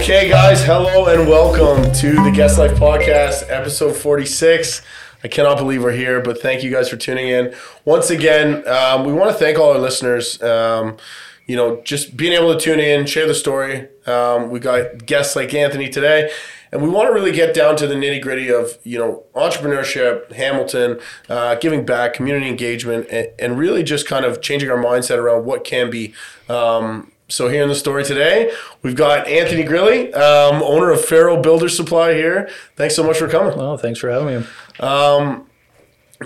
Okay, guys, hello and welcome to the Guest Life Podcast, episode 46. I cannot believe we're here, but thank you guys for tuning in. Once again, um, we want to thank all our listeners. Um, you know, just being able to tune in, share the story. Um, we got guests like Anthony today, and we want to really get down to the nitty gritty of you know entrepreneurship, Hamilton, uh, giving back, community engagement, and, and, really just kind of changing our mindset around what can be. So here in the story today, we've got Anthony Grilli, um, owner of Ferrell Builder Supply here. Thanks so much for coming. Well, thanks for having me. Um,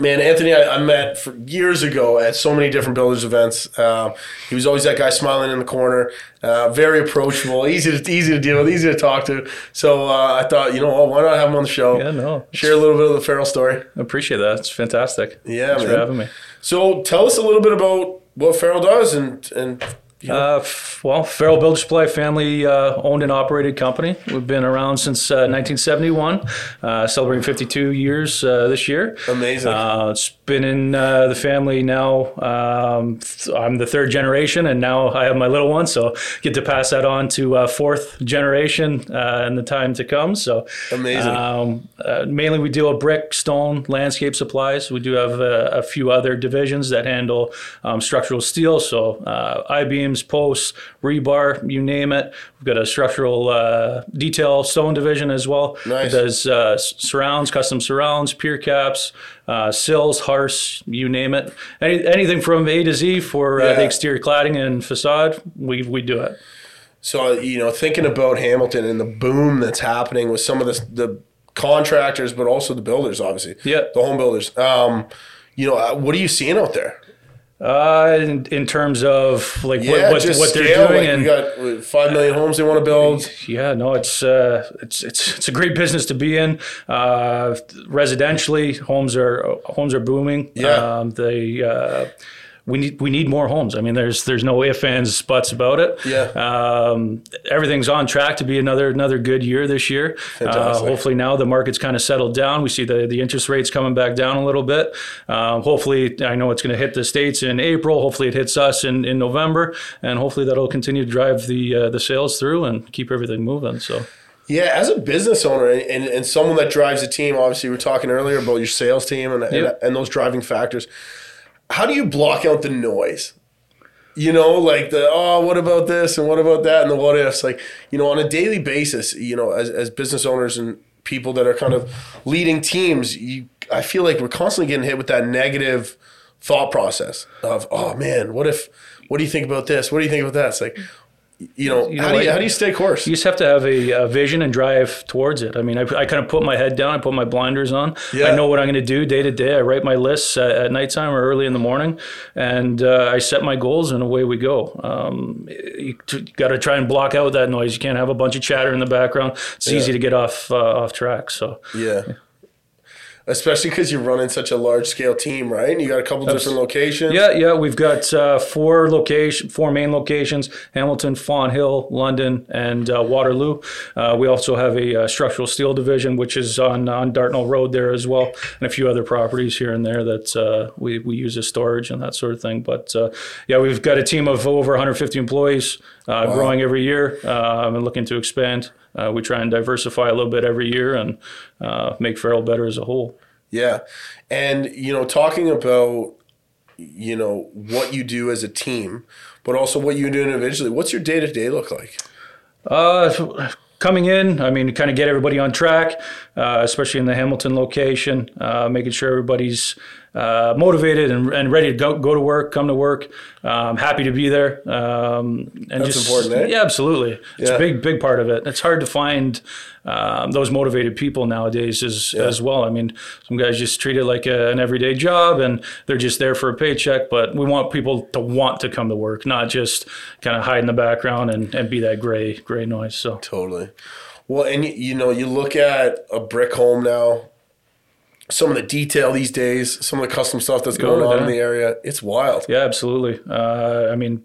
man, Anthony, I, I, met for years ago at so many different builders events. Uh, he was always that guy smiling in the corner, uh, very approachable, easy to easy to deal with, easy to talk to. So uh, I thought, you know, well, why not have him on the show? Yeah, no, share a little bit of the Ferrell story. I appreciate that. It's fantastic. Yeah, thanks man. for having me. So tell us a little bit about what Ferrell does and and Uh, well, Ferrell Builder Supply family uh, owned and operated company. We've been around since uh, 1971, uh, celebrating 52 years uh, this year. Amazing. Uh, it's been in the family now. Um, th- I'm the third generation, and now I have my little one, so get to pass that on to fourth generation in the time to come. So amazing. Um, mainly, we deal with brick, stone, landscape supplies. We do have a, a few other divisions that handle um, structural steel, so I beam beams, posts, rebar, you name it. We've got a structural uh, detail stone division as well. Nice. It does uh, surrounds, custom surrounds, pier caps, uh, sills, hearths, you name it. Any, anything from A to Z for uh, yeah. the exterior cladding and facade, we, we do it. So, you know, thinking about Hamilton and the boom that's happening with some of the, the contractors, but also the builders, obviously. Yeah. The home builders. Um, you know, uh, what are you seeing out there? Uh, in, in terms of like yeah, what, what, what they're doing, like and we got five million homes they want to build. Yeah, no, it's uh, it's it's it's a great business to be in. Uh, residentially, homes are homes are booming. Yeah, um, they. Uh, we need we need more homes. I mean, there's there's no ifs ands buts about it. Yeah. Um, everything's on track to be another another good year this year. Uh, hopefully now the market's kind of settled down. We see the the interest rates coming back down a little bit. Um, hopefully, I know it's going to hit the states in April. Hopefully, it hits us in, in November, and hopefully that'll continue to drive the uh, the sales through and keep everything moving. So. Yeah, as a business owner and, and someone that drives a team, obviously we were talking earlier about your sales team and, yep. and, and those driving factors how do you block out the noise? You know, like the oh, what about this and what about that and the what ifs. Like you know, on a daily basis, you know, as as business owners and people that are kind of leading teams, you I feel like we're constantly getting hit with that negative thought process of oh man, what if? What do you think about this? What do you think about that? It's like you know, you know how, do you, how do you stay course? You just have to have a, a vision and drive towards it. I mean, I, I, kind of put my head down, I put my blinders on. Yeah. I know what I'm going to do day to day. I write my lists at, at nighttime or early in the morning, and uh, I set my goals, and away we go. Um, you, you got to try and block out that noise. You can't have a bunch of chatter in the background. It's yeah. easy to get off uh, off track. So yeah especially because you're running such a large scale team, right? And you got a couple different locations. Yeah, yeah, we've got uh, four location, four main locations: Hamilton, Fonthill, London, and uh, Waterloo. Uh, we also have a uh, structural steel division, which is on on Dartnall Road there as well, and a few other properties here and there that uh, we we use as storage and that sort of thing. But uh, yeah, we've got a team of over 150 employees, wow. growing every year, and looking to expand. Uh, we try and diversify a little bit every year and uh, make Ferrell better as a whole. Yeah, and you know, talking about you know what you do as a team, but also what you do individually. What's your day to day look like? Uh, coming in, I mean, kind of get everybody on track, uh, especially in the Hamilton location, uh, making sure everybody's uh, motivated and, and ready to go, go to work, come to work. Um, happy to be there. Um, and That's just, important, eh? Yeah, absolutely. It's yeah. a big, big part of it. It's hard to find um, those motivated people nowadays as, yeah. as well. I mean, some guys just treat it like a, an everyday job and they're just there for a paycheck, but we want people to want to come to work, not just kind of hide in the background and, and be that gray, gray noise. So totally. Well, and you, you know, you look at a brick home now, some of the detail these days, some of the custom stuff that's going oh, on in the area. It's wild. Yeah, absolutely. Uh, I mean,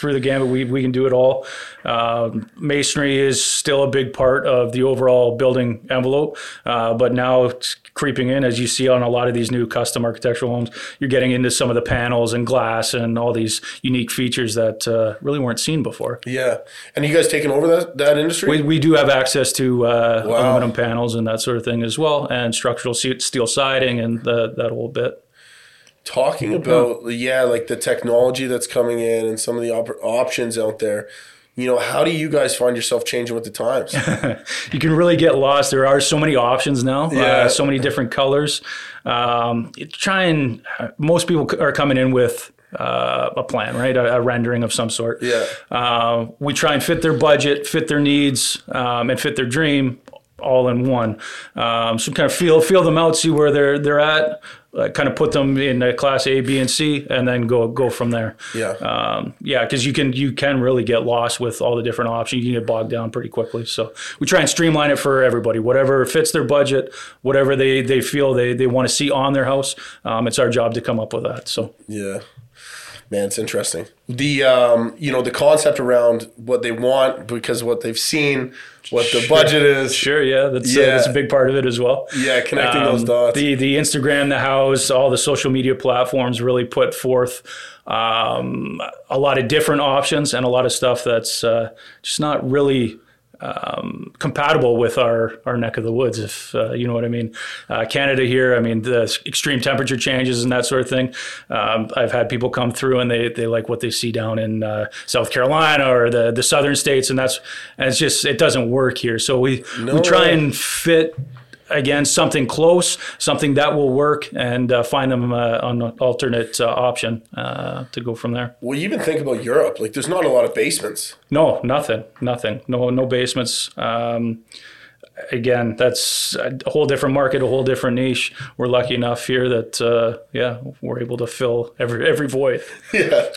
through the gamut. We we can do it all. Um, masonry is still a big part of the overall building envelope, uh, but now it's creeping in, as you see on a lot of these new custom architectural homes. You're getting into some of the panels and glass and all these unique features that uh, really weren't seen before. Yeah, and you guys taking over that that industry? We, we do have access to uh, wow. aluminum panels and that sort of thing as well, and structural steel siding and the, that whole bit talking about yeah like the technology that's coming in and some of the op- options out there you know how do you guys find yourself changing with the times you can really get lost there are so many options now uh, yeah. Uh, so many different colors um, try and most people are coming in with uh, a plan, right? A, a, rendering of some sort. Yeah. Uh, we try and fit their budget, fit their needs, um, and fit their dream all in one. Um, so kind of feel feel them out, see where they're they're at, uh, kind of put them in a class A, B, and C, and then go go from there. Yeah, um, yeah, because you can you can really get lost with all the different options. You can get bogged down pretty quickly. So we try and streamline it for everybody, whatever fits their budget, whatever they they feel they they want to see on their house. Um, it's our job to come up with that. So yeah. Man, it's interesting. The um, you know the concept around what they want because what they've seen, what the sure. budget is. Sure, yeah, that's yeah. Uh, that's a big part of it as well. Yeah, connecting um, those dots. The the Instagram, the house, all the social media platforms really put forth um, a lot of different options and a lot of stuff that's uh, just not really um, compatible with our, our neck of the woods, if uh, you know what I mean. Uh, Canada here, I mean, the extreme temperature changes and that sort of thing. Um, I've had people come through and they, they like what they see down in uh, South Carolina or the, the southern states, and that's and it's just it doesn't work here. So we no we try and fit again something close, something that will work, and uh, find them uh, an alternate uh, option uh, to go from there. Well, you even think about Europe. Like, there's not a lot of basements. No, nothing, nothing. No, no basements. Um, again, that's a whole different market, a whole different niche. We're lucky enough here that uh, yeah, we're able to fill every every void. Yeah.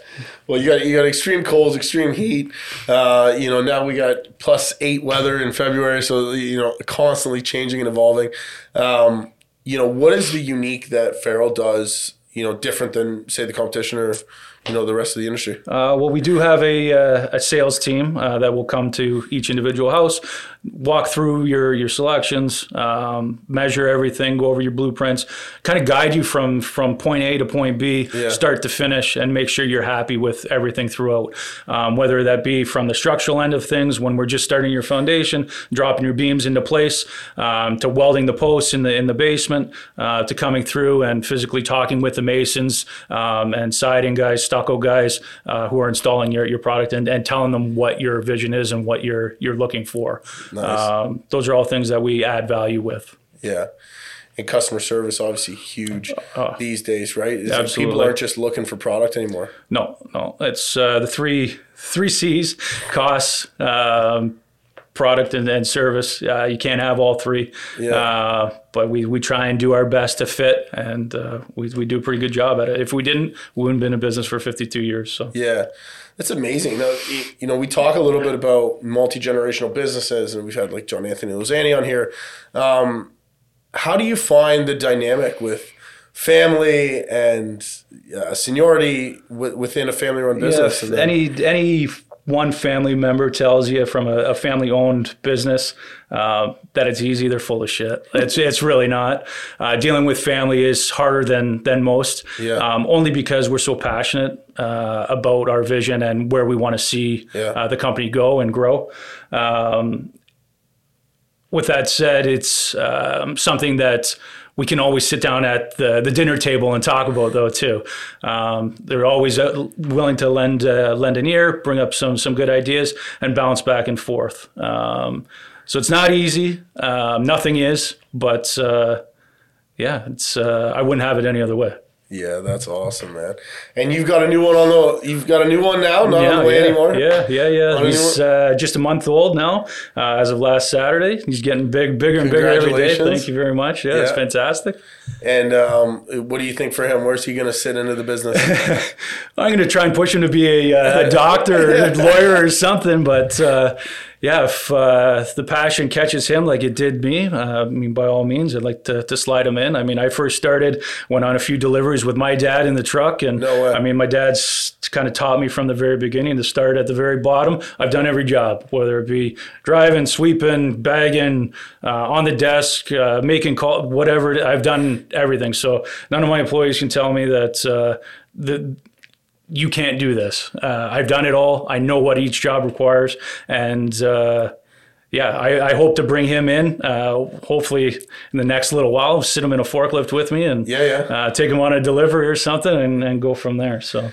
Well, you got you got extreme colds, extreme heat. Uh, you know, now we got plus eight weather in February, so you know, constantly changing and evolving. Um, you know, what is the unique that Ferrell does? You know, different than say the competition or you know the rest of the industry? Uh, well, we do have a, uh, a sales team uh, that will come to each individual house, walk through your your selections, um, measure everything, go over your blueprints, kind of guide you from from point A to point B, yeah. start to finish, and make sure you're happy with everything throughout. Um, whether that be from the structural end of things, when we're just starting your foundation, dropping your beams into place, um, to welding the posts in the in the basement, uh, to coming through and physically talking with the masons um, and siding guys stucco guys uh, who are installing your, your product and, and telling them what your vision is and what you're you're looking for. Nice. Um, those are all things that we add value with. Yeah. And customer service obviously huge uh, these days, right? Is absolutely. People aren't just looking for product anymore. No, no. It's uh, the three three C's: costs, um, product and, and service. Uh, you can't have all three. Yeah. Uh, but we, we try and do our best to fit, and uh, we, we do a pretty good job at it. If we didn't, we wouldn't have been in business for 52 years. So Yeah, that's amazing. Now, you know, we talk a little bit about multi-generational businesses, and we've had like John Anthony Lozani on here. Um, how do you find the dynamic with family and uh, seniority w- within a family-run business? Yeah, any any one family member tells you from a, a family owned business uh, that it's easy, they're full of shit. It's it's really not. Uh, dealing with family is harder than than most. Yeah. Um, only because we're so passionate uh, about our vision and where we want to see yeah. Uh, the company go and grow. Um, with that said, it's um, something that we can always sit down at the, the dinner table and talk about though too. Um, they're always uh, willing to lend uh, lend an ear, bring up some some good ideas, and bounce back and forth. Um, so it's not easy. Um, nothing is, but uh, yeah, it's uh, I wouldn't have it any other way. Yeah, that's awesome, man. And you've got a new one on the. You've got a new one now, not yeah, on the way yeah, anymore. Yeah, yeah, yeah. He's uh, just a month old now, uh, as of last Saturday. He's getting big, bigger and bigger every day. Thank you very much. Yeah, yeah. it's fantastic. And um, what do you think for him? Where's he going to sit into the business? I'm going to try and push him to be a, uh, a doctor, a lawyer, or something. But uh, yeah, if, uh, the passion catches him like it did me, uh, I mean, by all means, I'd like to, to slide him in. I mean, I first started, went on a few deliveries with my dad in the truck. And No. I mean, my dad's kind of taught me from the very beginning to start at the very bottom. I've done every job, whether it be driving, sweeping, bagging, uh, on the desk, uh, making call, whatever. I've done everything. So none of my employees can tell me that uh, the you can't do this. Uh, I've done it all. I know what each job requires, and uh, yeah, I, I hope to bring him in. Uh, hopefully, in the next little while, sit him in a forklift with me and Yeah, yeah. Uh, take him on a delivery or something, and, and go from there. So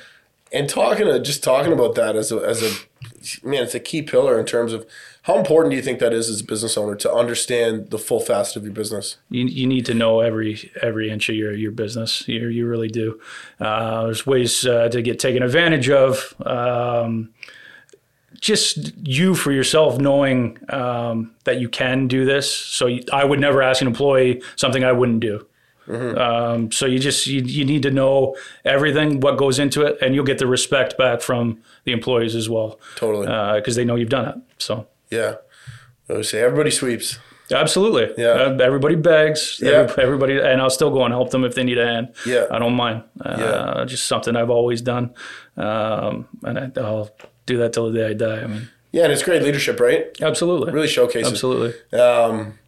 And talking to, just talking about that as a as a man, it's a key pillar in terms of how important do you think that is as a business owner to understand the full facet of your business? you, you need to know every every inch of your your business. You you really do. Uh, there's ways uh, to get taken advantage of. Um, just you for yourself knowing um, that you can do this. So you, I would never ask an employee something I wouldn't do. Um, so you just you, you need to know everything what goes into it, and you'll get the respect back from the employees as well Totally. because they know you've done it. So. yeah. I would say everybody sweeps. Absolutely. Yeah. Uh, everybody begs. Yeah. Every- everybody, and I'll still go and help them if they need a hand. Yeah. I don't mind. Uh, Yeah. Just something I've always done, um, and I, I'll do that till the day I die. I mean, Yeah, and it's great leadership, right? absolutely. Really showcases. Absolutely. Um,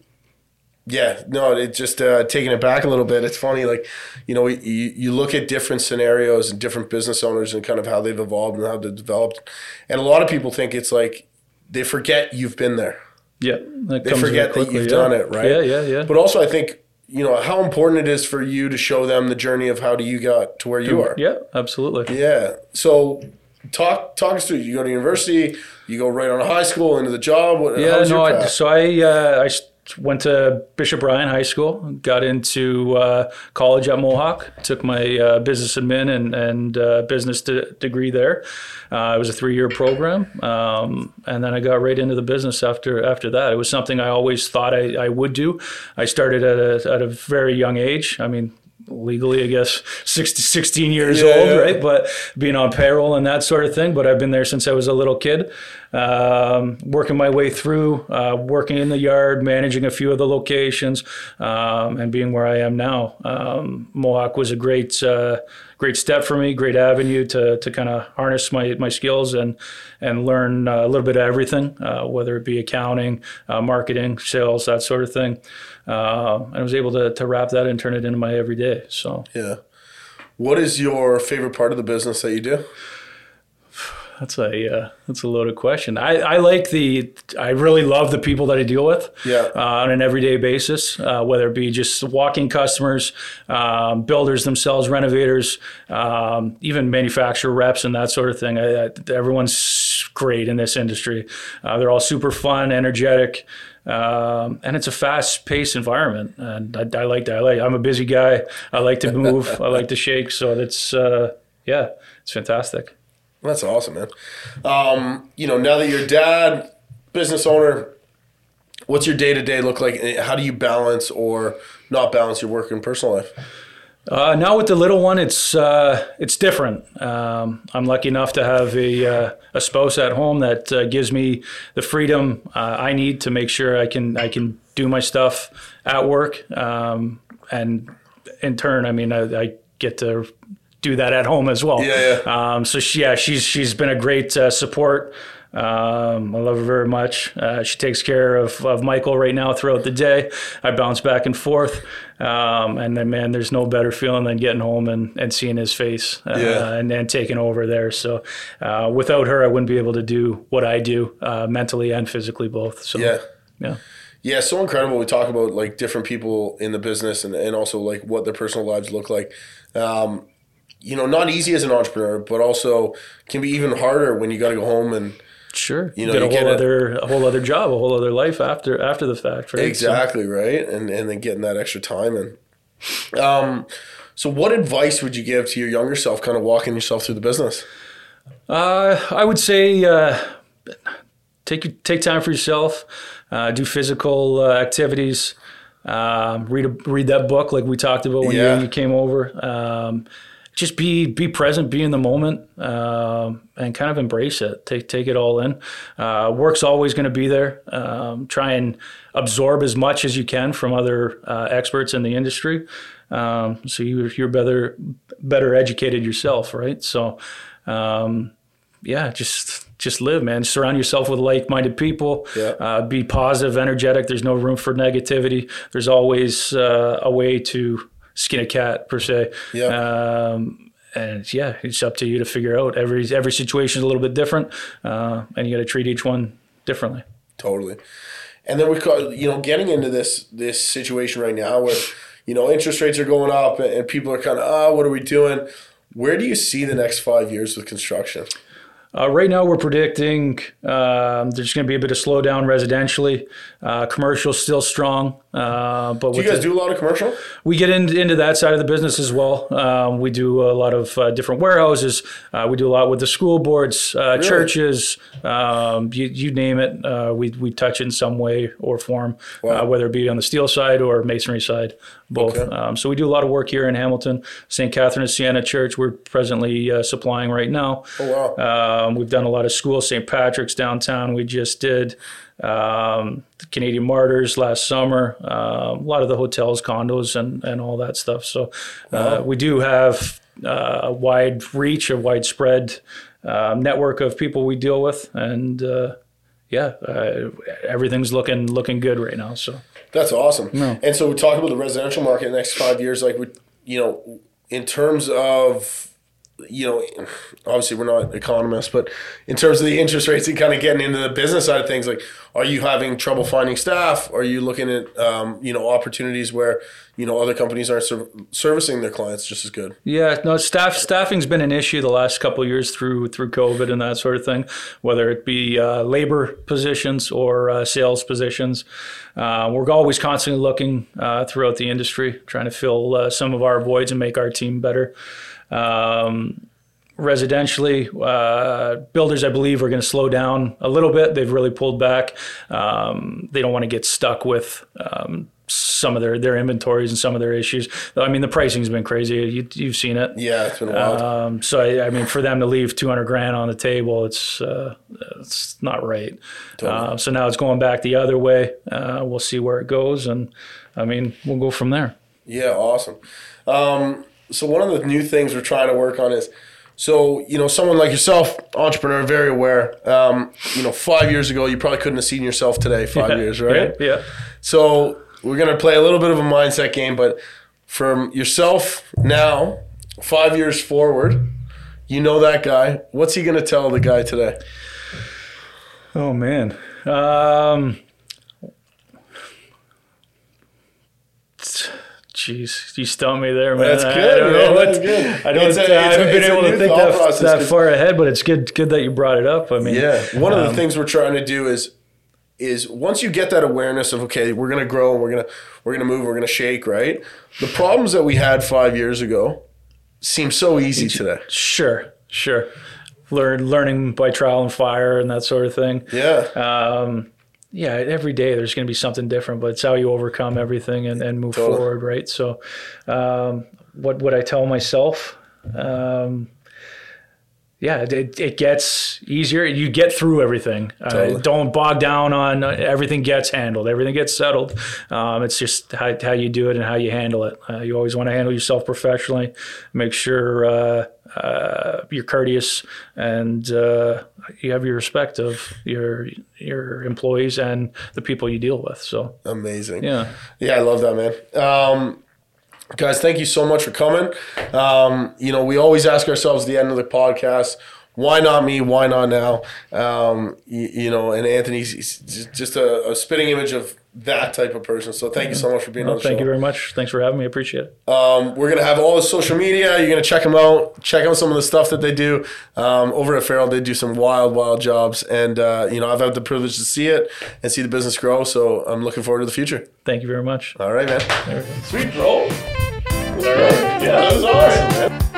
yeah, no, it just uh, taking it back a little bit. It's funny, like you know, you, you look at different scenarios and different business owners and kind of how they've evolved and how they've developed, and a lot of people think it's like they forget you've been there. Yeah. They forget that you've yeah. done it, right? Yeah, yeah, yeah. But also, I think you know how important it is for you to show them the journey of how do you got to where you are. yeah, absolutely. Yeah. So talk talk us through. You go to university. You go right on to high school into the job. What, Yeah, no. I, so I uh, I went to Bishop Ryan High School, got into uh, college at Mohawk, took my uh, business admin and and uh, business de- degree there. Uh, it was a three year program, um, and then I got right into the business after after that. It was something I always thought I, I would do. I started at a at a very young age. I mean. Legally, I guess 60, 16 years Yeah, old, yeah. right? But being on payroll and that sort of thing. But I've been there since I was a little kid um, working my way through, uh, working in the yard, managing a few of the locations, um, and being where I am now. Um, Mohawk was a great, uh, great step for me, great avenue to to kind of harness my my skills and and learn uh, a little bit of everything, uh, whether it be accounting, uh, marketing, sales, that sort of thing. And I was able to to wrap that and turn it into my everyday. So yeah. What is your favorite part of the business that you do? That's a uh, that's a loaded question. I, I like the I really love the people that I deal with Yeah. uh, on an everyday basis, uh, whether it be just walking customers, um, builders themselves, renovators, um, even manufacturer reps and that sort of thing. I, I, everyone's great in this industry. Uh, they're all super fun, energetic. Um, and it's a fast-paced environment, and I, I like that. I like. I'm a busy guy. I like to move. I like to shake. So that's uh, yeah, it's fantastic. That's awesome, man. Um, you know, now that you're dad, business owner, what's your day to day look like? How do you balance or not balance your work and personal life? Uh, now with the little one, it's uh, it's different. Um, I'm lucky enough to have a uh, a spouse at home that uh, gives me the freedom uh, I need to make sure I can I can do my stuff at work, um, and in turn, I mean, I, I get to do that at home as well. Yeah, Um, so she, yeah, she's she's been a great uh, support. Um, I love her very much. Uh, she takes care of, of Michael right now throughout the day. I bounce back and forth. Um, and then, man, there's no better feeling than getting home and, and seeing his face uh, Yeah. and, and taking over there. So uh, without her, I wouldn't be able to do what I do uh, mentally and physically both. So, Yeah. yeah. Yeah, so incredible. We talk about like different people in the business and, and also like what their personal lives look like. Um, you know, not easy as an entrepreneur, but also can be even harder when you got to go home and Sure. You know, get a you get whole it- other a whole other job, a whole other life after after the fact, right? So- exactly right, and and then getting that extra time in. Um, so what advice would you give to your younger self, kind of walking yourself through the business? Uh, I would say uh, take take time for yourself. Uh, do physical uh, activities. Um, read a, read that book like we talked about when Yeah. you, you came over. Um, just be be present, be in the moment, um, and kind of embrace it. Take take it all in. Uh, work's always going to be there. Um, try and absorb as much as you can from other uh, experts in the industry, um, so you, you're better better educated yourself, right? So, um, yeah, just just live, man. Surround yourself with like-minded people. Yeah. Uh, be positive, energetic. There's no room for negativity. There's always uh, a way to skin a cat, per se. Yeah. Um, and yeah, it's up to you to figure out. Every every situation is a little bit different, uh, and you got to treat each one differently. Totally. And then we call you know getting into this this situation right now where you know interest rates are going up and, and people are kind of ah what are we doing? Where do you see the next five years with construction? Uh, right now, we're predicting um, there's going to be a bit of slowdown residentially. Uh, commercial still strong, uh, but Do you guys do a lot of commercial? we get in, into that side of the business as well. Um, we do a lot of uh, different warehouses. Uh, we do a lot with the school boards, uh, churches, um, you, you name it. Uh, we we touch it in some way or form, Wow. uh, whether it be on the steel side or masonry side, both. Okay. Um, so we do a lot of work here in Hamilton. St. Catherine of Siena Church, we're presently uh, supplying right now. Oh wow. Um, we've done a lot of schools, St. Patrick's downtown. We just did um, the Canadian Martyrs last summer. Um a lot of the hotels, condos, and and all that stuff. So uh, we do have uh, a wide reach, a widespread um, network of people we deal with, and uh, yeah, uh, everything's looking looking good right now. So That's awesome. No. And so we talk about the residential market in the next five years, like we, you know, in terms of, you know, obviously we're not economists, but in terms of the interest rates and kind of getting into the business side of things, like, are you having trouble finding staff? Are you looking at, um, you know, opportunities where, you know, other companies aren't ser- servicing their clients just as good? Yeah, no, staff staffing's been an issue the last couple years through through COVID and that sort of thing, whether it be uh, labor positions or uh, sales positions. Uh, we're always constantly looking uh, throughout the industry, trying to fill uh, some of our voids and make our team better. Um, residentially, uh, builders, I believe, are going to slow down a little bit. They've really pulled back. Um, they don't want to get stuck with um, some of their, their inventories and some of their issues. I mean, the pricing's been crazy. You, you've seen it. Yeah, it's been wild. Um, so I, I mean, for them to leave 200 grand on the table, it's uh, it's not right. Uh, so now it's going back the other way. Uh, we'll see where it goes, and I mean, we'll go from there. Yeah, awesome. Um, so one of the new things we're trying to work on is, so you know, someone like yourself, entrepreneur, very aware. Um, you know, five years ago, you probably couldn't have seen yourself today. Five years, right? Yeah. yeah. So we're gonna play a little bit of a mindset game, but from yourself now, five years forward, you know that guy. What's he gonna tell the guy today? Oh man. Um, Jeez, you stumped me there, man. That's good, I don't man. know what- good. I don't. It's a- I it's a- haven't been able to think that, that far ahead, but it's good. Good that you brought it up. I mean, Yeah, one of the um, things we're trying to do is is once you get that awareness of okay, we're gonna grow, we're gonna we're gonna move, we're gonna shake, right? The problems that we had five years ago seem so easy today. Sure, sure. Learn learning by trial and fire and that sort of thing. Yeah, Um, yeah, every day there's going to be something different, but it's how you overcome everything and, and move Totally. forward, right? So, um, what would I tell myself? Um, yeah, it, it gets easier. You get through everything. Uh, don't bog down on uh, everything gets handled. Everything gets settled. Um, it's just how, how you do it and how you handle it. Uh, you always want to handle yourself professionally. Make sure uh, uh, you're courteous and uh, you have your respect of your your employees and the people you deal with. So amazing. yeah, Yeah, I love that, man. Um, guys, thank you so much for coming. Um, you know, we always ask ourselves at the end of the podcast, why not me? Why not now? Um, you, you know, and Anthony's just- a, a spitting image of that type of person. So thank you so much for being well, on the thank show. you very much. Thanks for having me. I appreciate it. Um, we're gonna have all the social media. You're gonna check them out. Check out some of the stuff that they do um, over at Ferrell. They do some wild, wild jobs, and uh, you know I've had the privilege to see it and see the business grow. So I'm looking forward to the future. Thank you very much. All right, man. There we Yeah, that was awesome, man.